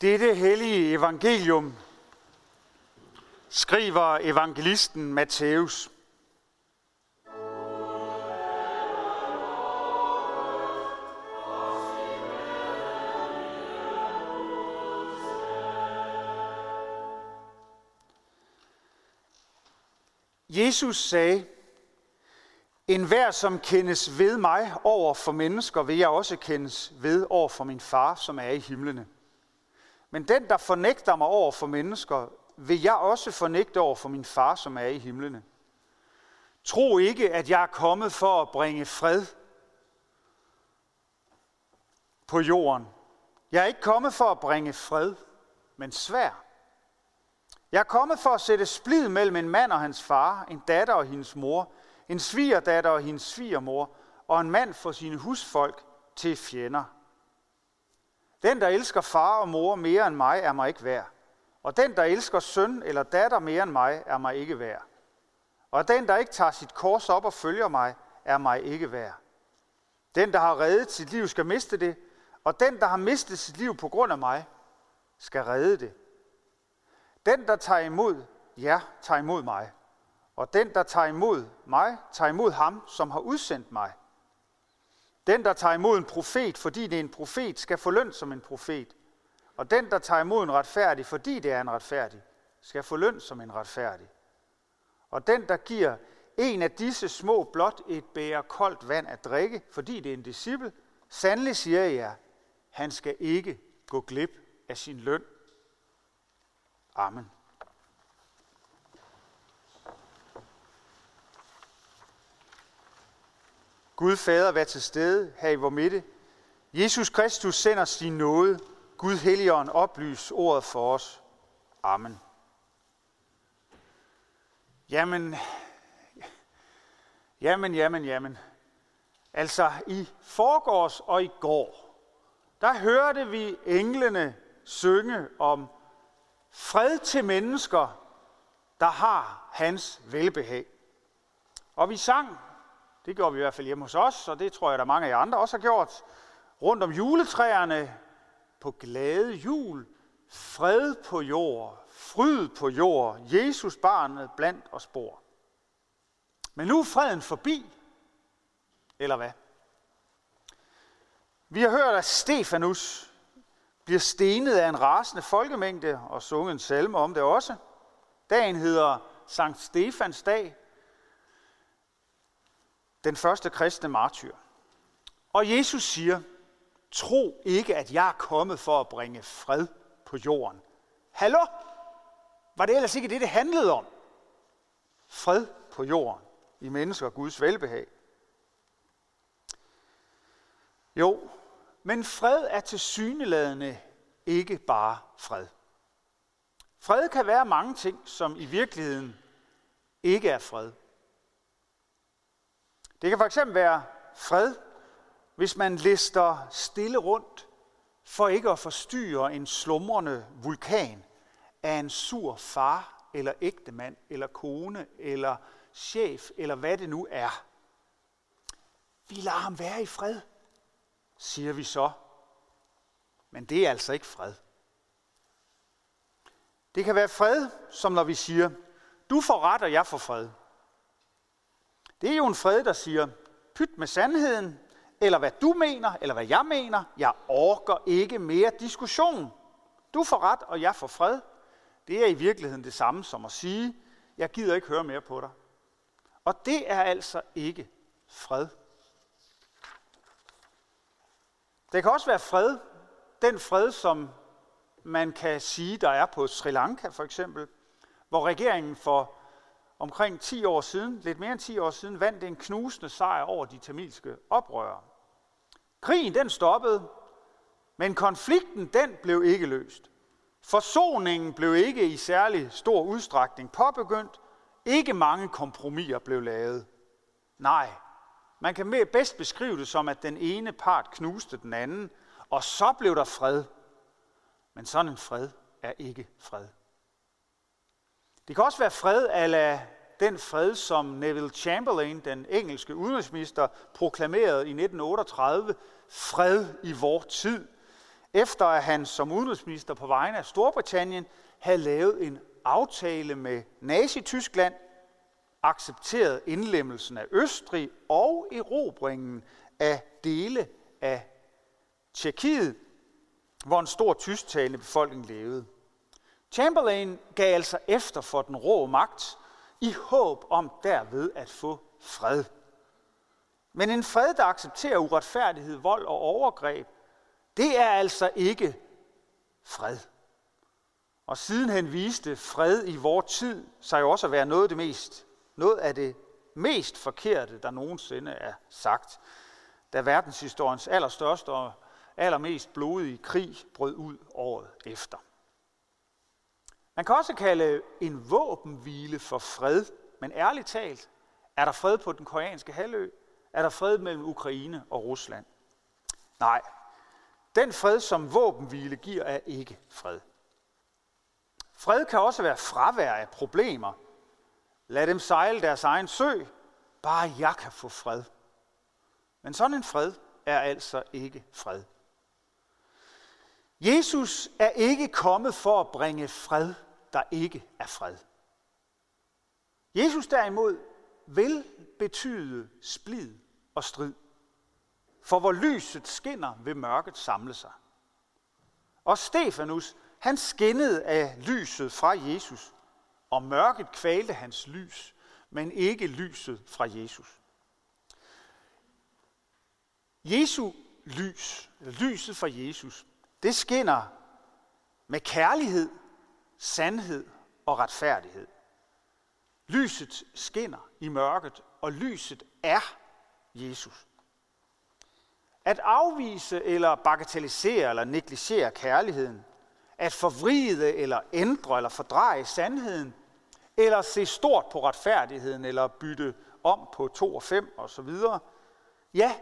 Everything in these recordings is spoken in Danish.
Dette hellige evangelium skriver evangelisten Matthæus. Jesus sagde, en hver, som kendes ved mig over for mennesker, vil jeg også kendes ved over for min far, som er i himlene. Men den, der fornægter mig over for mennesker, vil jeg også fornægte over for min far, som er i himlene. Tro ikke, at jeg er kommet for at bringe fred på jorden. Jeg er ikke kommet for at bringe fred, men svær. Jeg er kommet for at sætte splid mellem en mand og hans far, en datter og hendes mor, en svigerdatter og hendes svigermor, og en mand for sine husfolk til fjender. Den, der elsker far og mor mere end mig, er mig ikke værd. Og den, der elsker søn eller datter mere end mig, er mig ikke værd. Og den, der ikke tager sit kors op og følger mig, er mig ikke værd. Den, der har reddet sit liv, skal miste det, og den, der har mistet sit liv på grund af mig, skal redde det. Den, der tager imod jer, tager imod mig. Og den, der tager imod mig, tager imod ham, som har udsendt mig. Den, der tager imod en profet, fordi det er en profet, skal få løn som en profet. Og den, der tager imod en retfærdig, fordi det er en retfærdig, skal få løn som en retfærdig. Og den, der giver en af disse små blot et bære koldt vand at drikke, fordi det er en disciple, sandelig siger jeg, han skal ikke gå glip af sin løn. Amen. Gud Fader, vær til stede her i vor midte. Jesus Kristus sender sin nåde. Gud Helligånd, oplys ordet for os. Amen. Jamen, jamen, jamen, jamen. Altså, i forgårs og i går, der hørte vi englene synge om fred til mennesker, der har hans velbehag. Og vi sang det gjorde vi i hvert fald hjemme hos os, og det tror jeg, der mange af jer andre også har gjort. Rundt om juletræerne, på glade jul, fred på jord, fryd på jord, Jesus barnet blandt os bor. Men nu er freden forbi, eller hvad? Vi har hørt, at Stefanus bliver stenet af en rasende folkemængde og sunget en salme om det også. Dagen hedder Sankt Stefans dag, den første kristne martyr. Og Jesus siger, tro ikke, at jeg er kommet for at bringe fred på jorden. Hallo? Var det ellers ikke det, det handlede om? Fred på jorden i mennesker og Guds velbehag. Jo, men fred er til syneladende ikke bare fred. Fred kan være mange ting, som i virkeligheden ikke er fred. Det kan fx være fred, hvis man lister stille rundt for ikke at forstyrre en slumrende vulkan af en sur far eller ægtemand eller kone eller chef eller hvad det nu er. Vi lader ham være i fred, siger vi så. Men det er altså ikke fred. Det kan være fred, som når vi siger, du får ret, og jeg får fred. Det er jo en fred, der siger, pyt med sandheden, eller hvad du mener, eller hvad jeg mener. Jeg orker ikke mere diskussion. Du får ret, og jeg får fred. Det er i virkeligheden det samme som at sige, jeg gider ikke høre mere på dig. Og det er altså ikke fred. Det kan også være fred, den fred, som man kan sige, der er på Sri Lanka for eksempel, hvor regeringen for omkring 10 år siden, lidt mere end 10 år siden, vandt en knusende sejr over de tamilske oprørere. Krigen den stoppede, men konflikten den blev ikke løst. Forsoningen blev ikke i særlig stor udstrækning påbegyndt. Ikke mange kompromiser blev lavet. Nej, man kan bedst beskrive det som, at den ene part knuste den anden, og så blev der fred. Men sådan en fred er ikke fred. Det kan også være fred ala den fred, som Neville Chamberlain, den engelske udenrigsminister, proklamerede i 1938, fred i vor tid. efter at han som udenrigsminister på vegne af Storbritannien havde lavet en aftale med Nazi-Tyskland, accepteret indlemmelsen af Østrig og erobringen af dele af Tjekkiet, hvor en stor tysktalende befolkning levede. Chamberlain gav altså efter for den rå magt, i håb om derved at få fred. Men en fred, der accepterer uretfærdighed, vold og overgreb, det er altså ikke fred. Og sidenhen viste fred i vor tid sig jo også at være noget af det mest, noget af det mest forkerte, der nogensinde er sagt, da verdenshistoriens allerstørste og allermest blodige krig brød ud året efter. Man kan også kalde en våbenhvile for fred, men ærligt talt, er der fred på den koreanske halvø? Er der fred mellem Ukraine og Rusland? Nej, den fred, som våbenhvile giver, er ikke fred. Fred kan også være fravær af problemer. Lad dem sejle deres egen sø, bare jeg kan få fred. Men sådan en fred er altså ikke fred. Jesus er ikke kommet for at bringe fred, der ikke er fred. Jesus derimod vil betyde splid og strid. For hvor lyset skinner, vil mørket samle sig. Og Stefanus, han skinnede af lyset fra Jesus, og mørket kvalte hans lys, men ikke lyset fra Jesus. Jesu lys, lyset fra Jesus, det skinner med kærlighed, sandhed og retfærdighed. Lyset skinner i mørket, og lyset er Jesus. At afvise eller bagatellisere eller negligere kærligheden, at forvride eller ændre eller fordreje sandheden, eller se stort på retfærdigheden eller bytte om på to og fem og så videre, ja,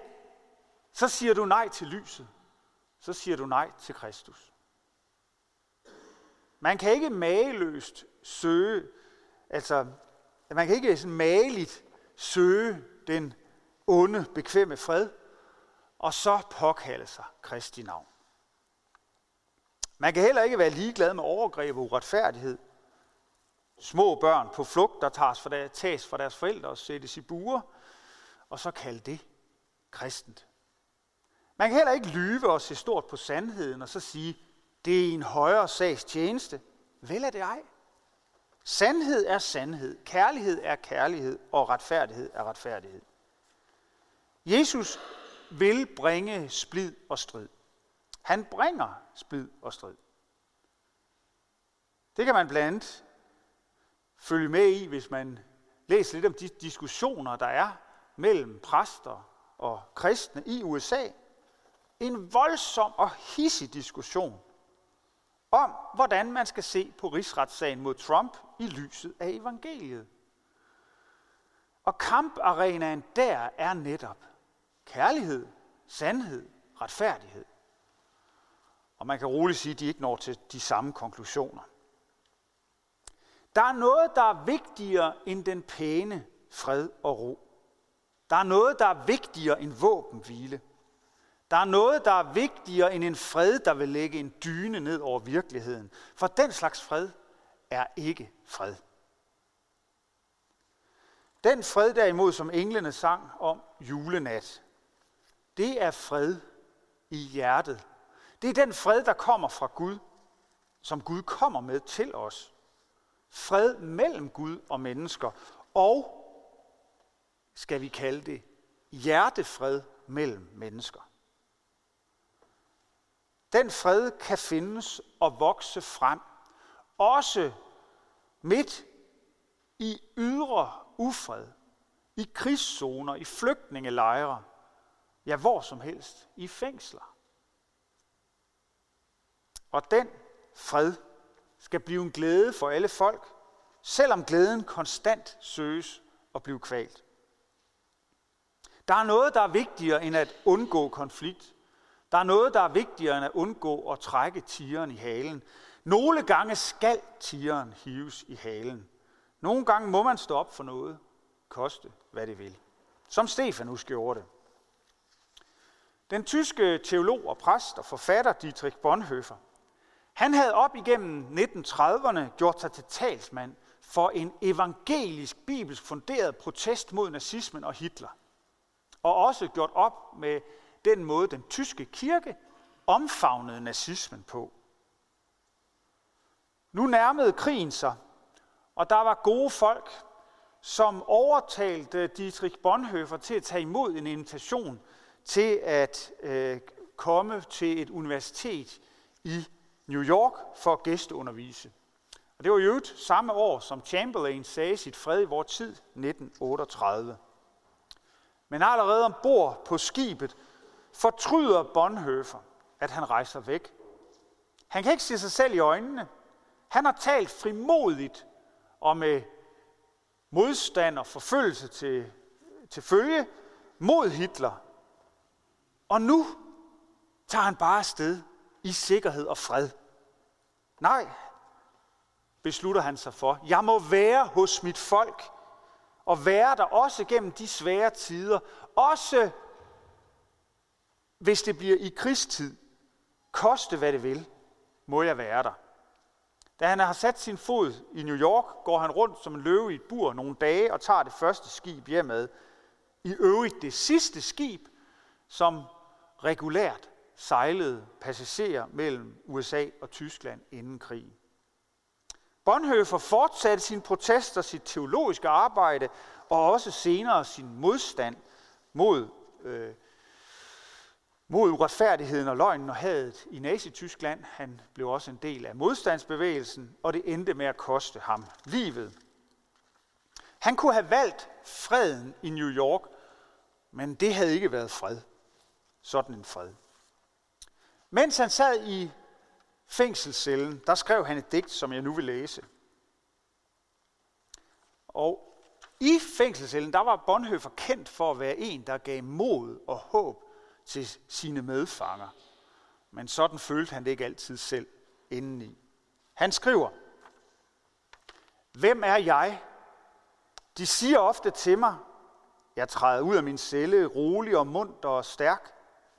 så siger du nej til lyset. Så siger du nej til Kristus. Man kan ikke mageløst søge, altså man kan ikke sådan mageligt søge den onde, bekvemme fred, og så påkalde sig Kristi navn. Man kan heller ikke være ligeglad med overgreb og uretfærdighed. Små børn på flugt, der tages for deres, tages for deres forældre og sættes i buer, og så kalde det kristent. Man kan heller ikke lyve og se stort på sandheden og så sige, det er en højere sags tjeneste. Vel er det ej. Sandhed er sandhed, kærlighed er kærlighed, og retfærdighed er retfærdighed. Jesus vil bringe splid og strid. Han bringer splid og strid. Det kan man blandt andet følge med i, hvis man læser lidt om de diskussioner, der er mellem præster og kristne i USA. En voldsom og hissig diskussion om, hvordan man skal se på rigsretssagen mod Trump i lyset af evangeliet. Og kamparenaen der er netop kærlighed, sandhed, retfærdighed. Og man kan roligt sige, at de ikke når til de samme konklusioner. Der er noget, der er vigtigere end den pæne fred og ro. Der er noget, der er vigtigere end våbenhvile. Der er noget, der er vigtigere end en fred, der vil lægge en dyne ned over virkeligheden. For den slags fred er ikke fred. Den fred derimod, som englene sang om julenat, det er fred i hjertet. Det er den fred, der kommer fra Gud, som Gud kommer med til os. Fred mellem Gud og mennesker, og skal vi kalde det hjertefred mellem mennesker. Den fred kan findes og vokse frem, også midt i ydre ufred, i krigszoner, i flygtningelejre, ja hvor som helst, i fængsler. Og den fred skal blive en glæde for alle folk, selvom glæden konstant søges og blive kvalt. Der er noget, der er vigtigere end at undgå konflikt. Der er noget, der er vigtigere end at undgå at trække tigeren i halen. Nogle gange skal tigeren hives i halen. Nogle gange må man stå op for noget, koste hvad det vil. Som Stefanus gjorde det. Den tyske teolog og præst og forfatter Dietrich Bonhoeffer, han havde op igennem 1930'erne gjort sig til talsmand for en evangelisk, bibelsk funderet protest mod nazismen og Hitler. Og også gjort op med den måde, den tyske kirke omfavnede nazismen på. Nu nærmede krigen sig, og der var gode folk, som overtalte Dietrich Bonhoeffer til at tage imod en invitation til at øh, komme til et universitet i New York for at gæsteundervise. Og det var jo samme år, som Chamberlain sagde sit fred i vores tid, 1938. Men allerede ombord på skibet fortryder Bonhoeffer, at han rejser væk. Han kan ikke se sig selv i øjnene. Han har talt frimodigt og med modstand og forfølgelse til, til følge mod Hitler. Og nu tager han bare afsted i sikkerhed og fred. Nej, beslutter han sig for. Jeg må være hos mit folk og være der også gennem de svære tider. Også hvis det bliver i krigstid. Koste hvad det vil, må jeg være der. Da han har sat sin fod i New York, går han rundt som en løve i et bur nogle dage og tager det første skib hjemad. I øvrigt det sidste skib, som regulært sejlede passagerer mellem USA og Tyskland inden krigen. Bonhoeffer fortsatte sin protest og sit teologiske arbejde, og også senere sin modstand mod, øh, mod uretfærdigheden og løgnen og hadet i Nazi-Tyskland. Han blev også en del af modstandsbevægelsen, og det endte med at koste ham livet. Han kunne have valgt freden i New York, men det havde ikke været fred. Sådan en fred. Mens han sad i fængselscellen, der skrev han et digt, som jeg nu vil læse. Og i fængselscellen, der var Bonhoeffer kendt for at være en, der gav mod og håb til sine medfanger. Men sådan følte han det ikke altid selv indeni. Han skriver, Hvem er jeg? De siger ofte til mig, jeg træder ud af min celle rolig og munter og stærk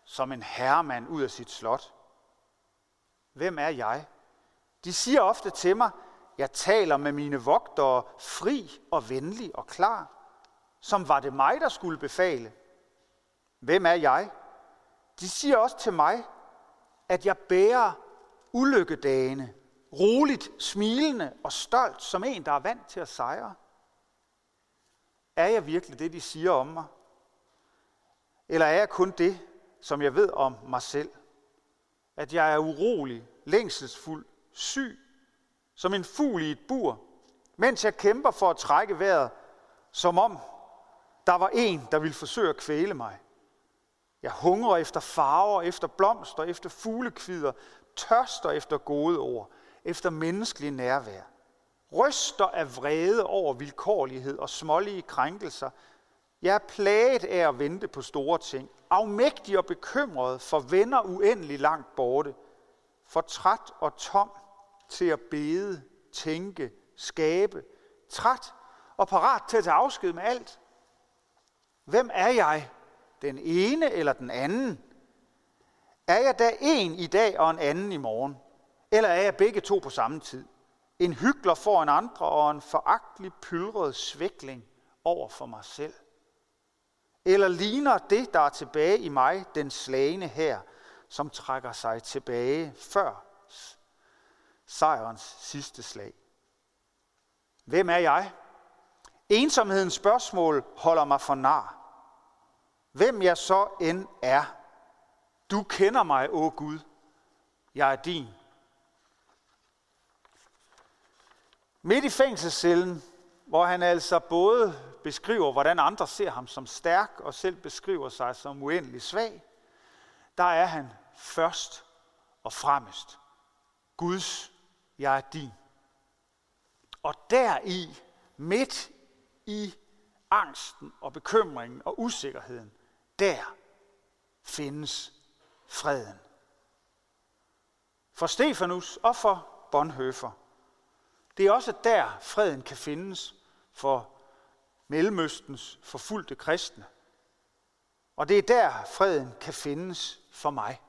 som en herremand ud af sit slot. Hvem er jeg? De siger ofte til mig, jeg taler med mine vogtere fri og venlig og klar, som var det mig, der skulle befale. Hvem er jeg? De siger også til mig, at jeg bærer ulykkedagene, roligt, smilende og stolt, som en, der er vant til at sejre. Er jeg virkelig det, de siger om mig? Eller er jeg kun det, som jeg ved om mig selv. At jeg er urolig, længselsfuld, syg, som en fugl i et bur, mens jeg kæmper for at trække vejret, som om der var en, der ville forsøge at kvæle mig. Jeg hungrer efter farver, efter blomster, efter fuglekvider, tørster efter gode ord, efter menneskelig nærvær. Ryster af vrede over vilkårlighed og smålige krænkelser. Jeg er plaget af at vente på store ting afmægtig og bekymret, for venner uendelig langt borte, for træt og tom til at bede, tænke, skabe, træt og parat til at tage afsked med alt. Hvem er jeg? Den ene eller den anden? Er jeg da en i dag og en anden i morgen? Eller er jeg begge to på samme tid? En hyggelig for en andre og en foragtelig pyldret svækling over for mig selv. Eller ligner det, der er tilbage i mig, den slagende her, som trækker sig tilbage før sejrens sidste slag? Hvem er jeg? Ensomhedens spørgsmål holder mig for nar. Hvem jeg så end er. Du kender mig, åh Gud. Jeg er din. Midt i fængselscellen, hvor han altså både beskriver, hvordan andre ser ham som stærk, og selv beskriver sig som uendelig svag, der er han først og fremmest Guds, jeg er din. Og deri, midt i angsten og bekymringen og usikkerheden, der findes freden. For Stefanus og for Bonhoeffer. Det er også der, freden kan findes for Mellemøstens forfulgte kristne. Og det er der, freden kan findes for mig.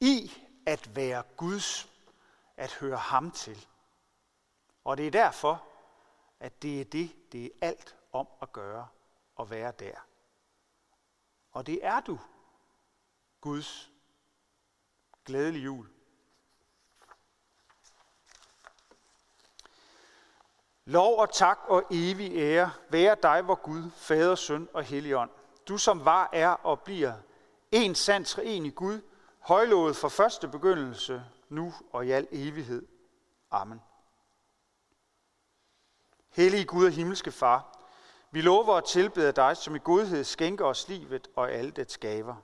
I at være Guds, at høre ham til. Og det er derfor, at det er det, det er alt om at gøre og være der. Og det er du, Guds glædelig jul. Lov og tak og evig ære være dig, vor Gud, Fader, Søn og Helligånd. Du som var, er og bliver en sand treenig Gud, højlovet fra første begyndelse, nu og i al evighed. Amen. Hellige Gud og himmelske Far, vi lover at tilbede dig, som i godhed skænker os livet og alle dets gaver.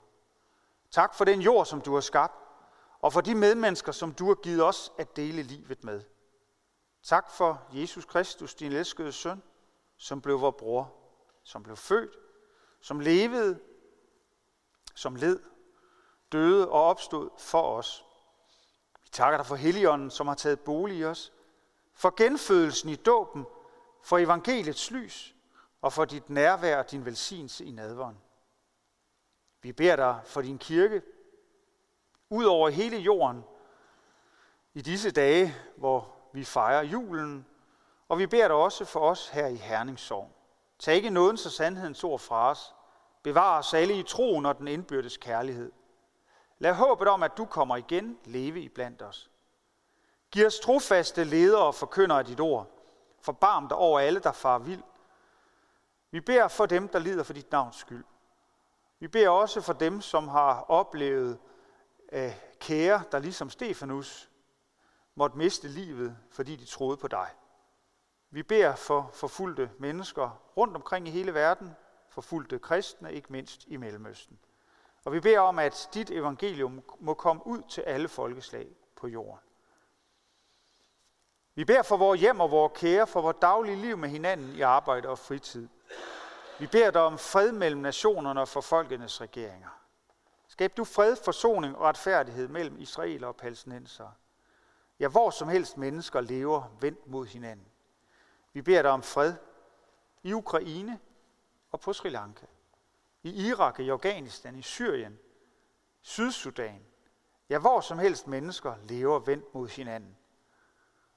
Tak for den jord, som du har skabt, og for de medmennesker, som du har givet os at dele livet med. Tak for Jesus Kristus, din elskede søn, som blev vor bror, som blev født, som levede, som led, døde og opstod for os. Vi takker dig for Helligånden, som har taget bolig i os, for genfødelsen i dåben, for evangeliets lys og for dit nærvær og din velsignelse i nadvåren. Vi beder dig for din kirke, ud over hele jorden, i disse dage, hvor vi fejrer julen, og vi beder dig også for os her i Herningssorg. Tag ikke nådens og sandhedens ord fra os. Bevar os alle i troen og den indbyrdes kærlighed. Lad håbet om, at du kommer igen, leve i blandt os. Giv os trofaste ledere og forkynder af dit ord. Forbarm dig over alle, der far vild. Vi beder for dem, der lider for dit navns skyld. Vi beder også for dem, som har oplevet øh, kære, der ligesom Stefanus måtte miste livet, fordi de troede på dig. Vi beder for forfulgte mennesker rundt omkring i hele verden, forfulgte kristne, ikke mindst i Mellemøsten. Og vi beder om, at dit evangelium må komme ud til alle folkeslag på jorden. Vi beder for vores hjem og vores kære, for vores daglige liv med hinanden i arbejde og fritid. Vi beder dig om fred mellem nationerne og for folkenes regeringer. Skab du fred, forsoning og retfærdighed mellem Israel og palæstinenser. Ja, hvor som helst mennesker lever vendt mod hinanden. Vi beder dig om fred i Ukraine og på Sri Lanka, i Irak, i Afghanistan, i Syrien, Sydsudan. Ja, hvor som helst mennesker lever vendt mod hinanden.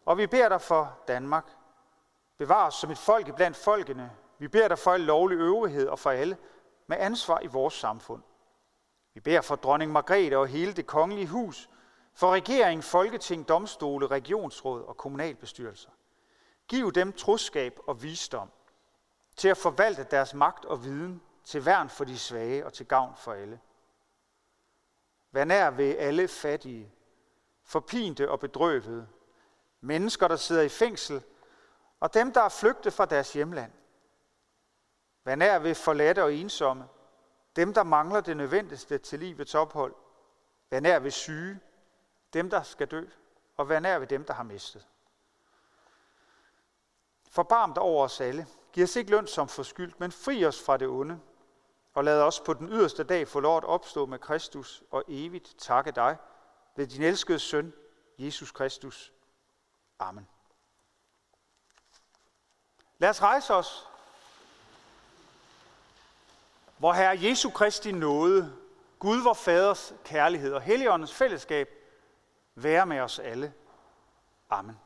Og vi beder dig for Danmark. Bevar os som et folk blandt folkene. Vi beder dig for en lovlig øvrighed og for alle med ansvar i vores samfund. Vi beder for dronning Margrethe og hele det kongelige hus, for regering, folketing, domstole, regionsråd og kommunalbestyrelser. Giv dem troskab og visdom til at forvalte deres magt og viden til værn for de svage og til gavn for alle. Vær nær ved alle fattige, forpinte og bedrøvede, mennesker, der sidder i fængsel, og dem, der er flygtet fra deres hjemland. Vær nær ved forladte og ensomme, dem, der mangler det nødvendigste til livets ophold. Vær nær ved syge, dem, der skal dø, og vær nær ved dem, der har mistet. Forbarm dig over os alle. Giv os ikke løn som forskyldt, men fri os fra det onde. Og lad os på den yderste dag få lov at opstå med Kristus og evigt takke dig ved din elskede søn, Jesus Kristus. Amen. Lad os rejse os. Hvor Herre Jesu Kristi nåde, Gud vor Faders kærlighed og Helligåndens fællesskab være med os alle. Amen.